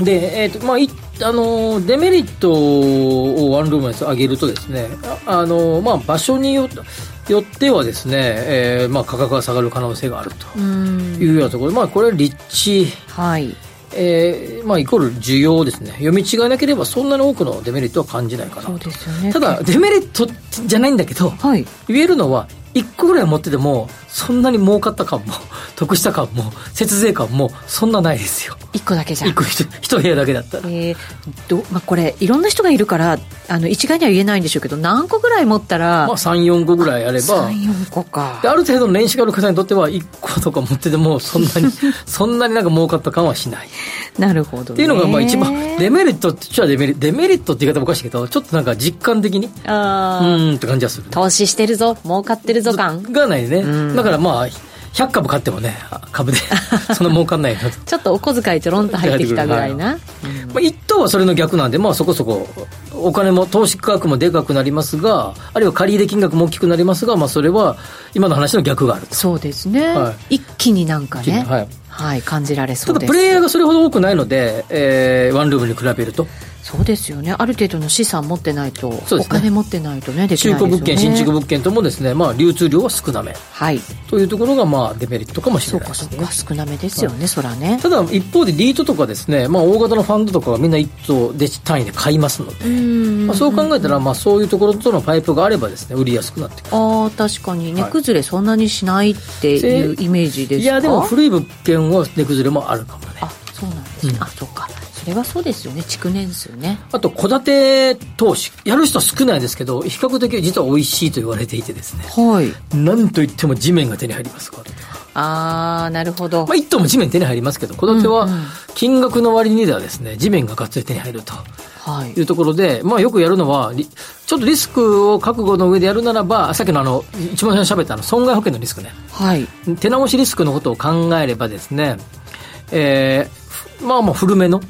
で、えーとまあ、いあのデメリットをワンルームに上げるとですねあの、まあ、場所によってよってはですね、えーまあ、価格が下がる可能性があるというようなところ。まあ、これは立地、はいえーまあ、イコール需要ですね。読み違いなければそんなに多くのデメリットは感じないかなそうですよ、ね、ただデメリットじゃないんだけど、はい、言えるのは1個ぐらい持っててもそんなに儲かった感も 得した感も節税感もそんなないですよ。1個だけじゃ1個 1, 部屋だけだったら、えーどまあ、これいろんな人がいるからあの一概には言えないんでしょうけど何個ぐらい持ったら、まあ、34個ぐらいあれば34個か。である程度の年始がある方にとっては1個とか持っててもそんなに そんなになんか儲かった感はしない。なるほど、ね、っていうのがまあ一番デメリットって言っちゃデメリデメリットって言い方もおかしいけどちょっとなんか実感的にあうんって感じはする、投資してるぞ儲かってるぞ感がないね、だからまあ100株買ってもね株で そんな儲かんないちょっとお小遣いちょろんと入ってきたぐらいな、はいうん、まあ、一等はそれの逆なんでまあそこそこお金も投資価格もでかくなりますがあるいは借入金額も大きくなりますが、まあ、それは今の話の逆があるそうですね、はい、一気になんかね、はい、はい、感じられそうです。ただプレイヤーがそれほど多くないので、えー、ワンルームに比べると。そうですよね。ある程度の資産持ってないと、ね、お金持ってないとねできないですよね。中古物件新築物件ともですね、まあ、流通量は少なめ、はい、というところが、まあ、デメリットかもしれないですね。そうか少なめですよね、はい、そらね。ただ一方でリートとかですね、まあ、大型のファンドとかはみんな一棟で単位で買いますので、まあ、そう考えたら、まあ、そういうところとのパイプがあればですね売りやすくなってくる。ああ確かに値崩れそんなにしないっていうイメージですか、いやでも古い物件は値崩れもあるかもね。あそうなんですね、うん、あそうか。それはそうですよね。築年数ね。あと戸建て投資。やる人は少ないですけど比較的実は美味しいと言われていてですね。はい。なんといっても地面が手に入りますからああなるほど、まあ、一棟も地面手に入りますけど戸建ては金額の割にではですね地面ががっつり手に入ると。はい、いうところで、まあ、よくやるのはちょっとリスクを覚悟の上でやるならばさっきのあの一番最初に喋ったあの損害保険のリスクね、はい、手直しリスクのことを考えればですね、えー、まあまあ古めの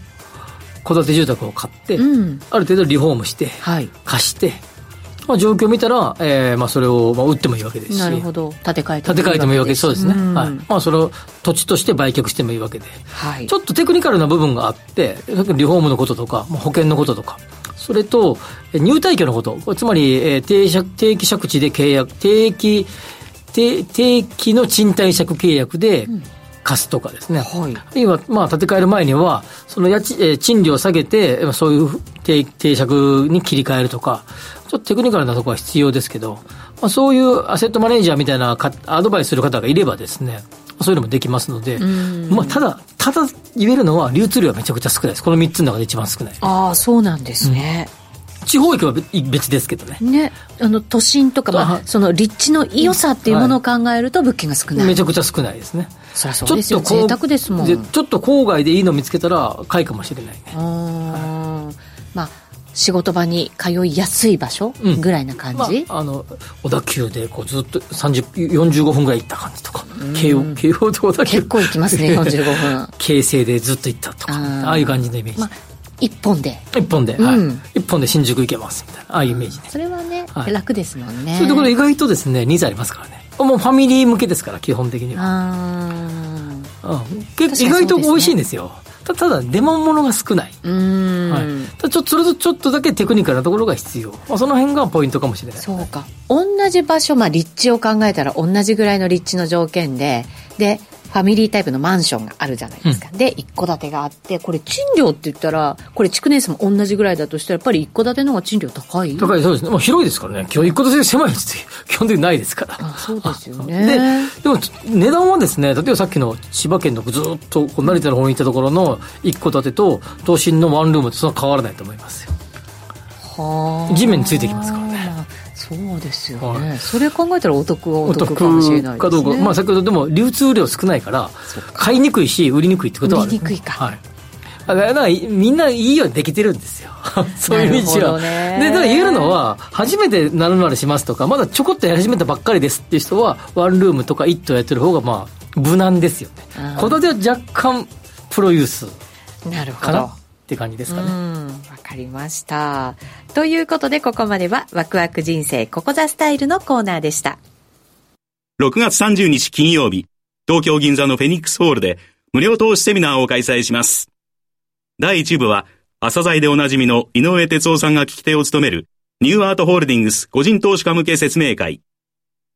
戸建て住宅を買って、うん、ある程度リフォームして、はい、貸してまあ、状況を見たら、えーまあ、それを、まあ、売ってもいいわけですし。なるほど。建て替えてもいい建て替えてもいいわけです。そうですね、はい。まあ、それを土地として売却してもいいわけで、はい、ちょっとテクニカルな部分があってリフォームのこととか保険のこととか。それと入退去のこと。つまり、えー、定借定期借地で契約定期定定期の賃貸借契約で、うん。貸すとかですね。はい。あるいは、まあ、建て替える前には、その家賃、えー、賃料を下げて、そういう定定借に切り替えるとか、ちょっとテクニカルなところは必要ですけど、まあ、そういうアセットマネージャーみたいなアドバイスする方がいればですね、そういうのもできますので、まあ、ただ、ただ言えるのは、流通量はめちゃくちゃ少ないです。この3つの中で一番少ない。ああ、そうなんですね。うん地方域は別ですけどね。ね。あの、都心とか、まあ、その立地の良さっていうものを考えると物件が少ない。めちゃくちゃ少ないですね。そりゃそうですよ。贅沢ですもん。ちょっと郊外でいいの見つけたら買いかもしれないね。はい、まあ、仕事場に通いやすい場所ぐらいな感じ、うんまあ、あの小田急でこうずっと45分ぐらい行った感じとか。慶応慶応と小田急。結構行きますね 45分。京成でずっと行ったとか。ああいう感じのイメージ、まあ一本で。一本で、うん、はい一本で新宿行けますみたいな。ああいうイメージでそれはね、はい、楽ですもんね。そういうところ意外とですねニーズありますからね。もうファミリー向けですから基本的には。ああ、うん、意外と美味しいんですよたただ出物が少ない。はい、ちょそれとちょっとだけテクニカルなところが必要、まあ、その辺がポイントかもしれない。そうか。同じ場所、まあ、立地を考えたら同じぐらいの立地の条件ででファミリータイプのマンションがあるじゃないですか。うん、で、一戸建てがあって、これ賃料って言ったら、これ築年数も同じぐらいだとしたら、やっぱり一戸建ての方が賃料高い？高い、そうですね。まあ広いですからね。基本一戸建て狭いって 基本的にないですから。あそうですよね。で、でも値段はですね、例えばさっきの千葉県のずっとこう成田の方に行ったところの一戸建てと、都心のワンルームとそんな変わらないと思いますよ。はあ。地面についてきますからね。そうですよね、はい、それ考えたらお得はお得かもしれないです、ね、かどうか、まあ、先ほどでも流通量少ないから買いにくいし売りにくいってことはある、売りにくいか、はい。だからみんないいようにできてるんですよ。そういう意味はでだから言えるのは初めてなるなるしますとかまだちょこっとやり始めたばっかりですっていう人はワンルームとか一棟やってる方がまあ無難ですよね。戸建ては若干プロユースなるほどって感じですかね。わかりました。ということで、ここまでは、ワクワク人生ココザスタイルのコーナーでした。6月30日金曜日、東京銀座のフェニックスホールで、無料投資セミナーを開催します。第1部は、朝鮮でおなじみの井上哲夫さんが聞き手を務める、ニューアートホールディングス個人投資家向け説明会。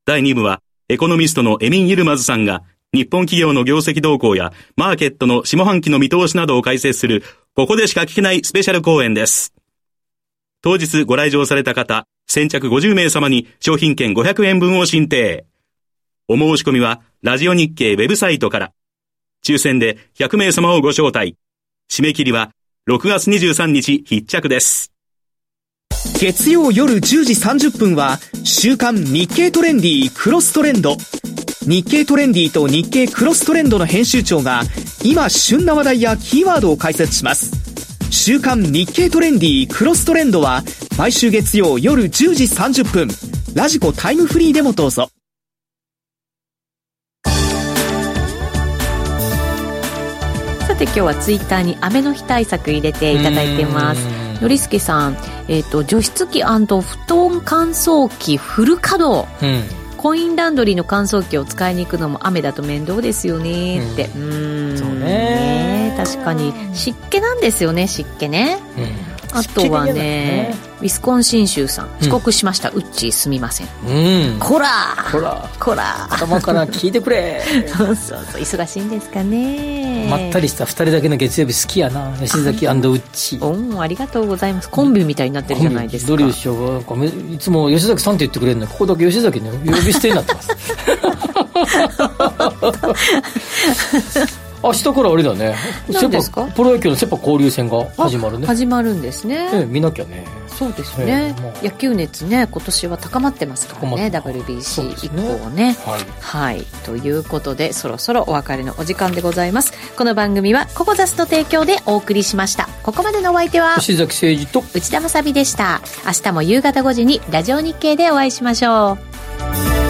第2部は、エコノミストのエミン・ユルマズさんが、日本企業の業績動向や、マーケットの下半期の見通しなどを解説する、ここでしか聞けないスペシャル公演です。当日ご来場された方、先着50名様に商品券500円分を申請。お申し込みは、ラジオ日経ウェブサイトから。抽選で100名様をご招待。締め切りは、6月23日必着です。月曜夜10時30分は、週刊日経トレンディクロストレンド。日経トレンディと日経クロストレンドの編集長が今旬な話題やキーワードを解説します。週刊日経トレンディクロストレンドは毎週月曜夜10時30分。ラジコタイムフリーでもどうぞ。さて今日はツイッターに雨の日対策入れていただいてます。のりすけさん、えっ、ー、と除湿機布団乾燥機フル稼働、うん。コインランドリーの乾燥機を使いに行くのも雨だと面倒ですよね。って。うん。そうね。確かに。湿気なんですよね湿気ね、うん。あとはね、ね、ウィスコンシン州さん。遅刻しました、うん、ウッチーすみません、うん、こらこらこら頭から聞いてくれ。そうそう。そう忙しいんですかね。まったりした2人だけの月曜日好きやな。吉崎ウッチー。おありがとうございます。コンビみたいになってるじゃないですか。ドリュー師匠がいつも吉崎さんって言ってくれるのにここだけ吉崎の呼び捨てになってます 明日からあれだね。何ですか？プロ野球のセ・パ交流戦が始まるね。始まるんですね。え見なきゃね。そうですね、えー、野球熱ね今年は高まってますからね WBC 以降ね、ね、はい、はい、ということでそろそろお別れのお時間でございます。この番組はココザスの提供でお送りしました。ここまでのお相手は石崎誠二と内田まさでした。明日も夕方5時にラジオ日経でお会いしましょう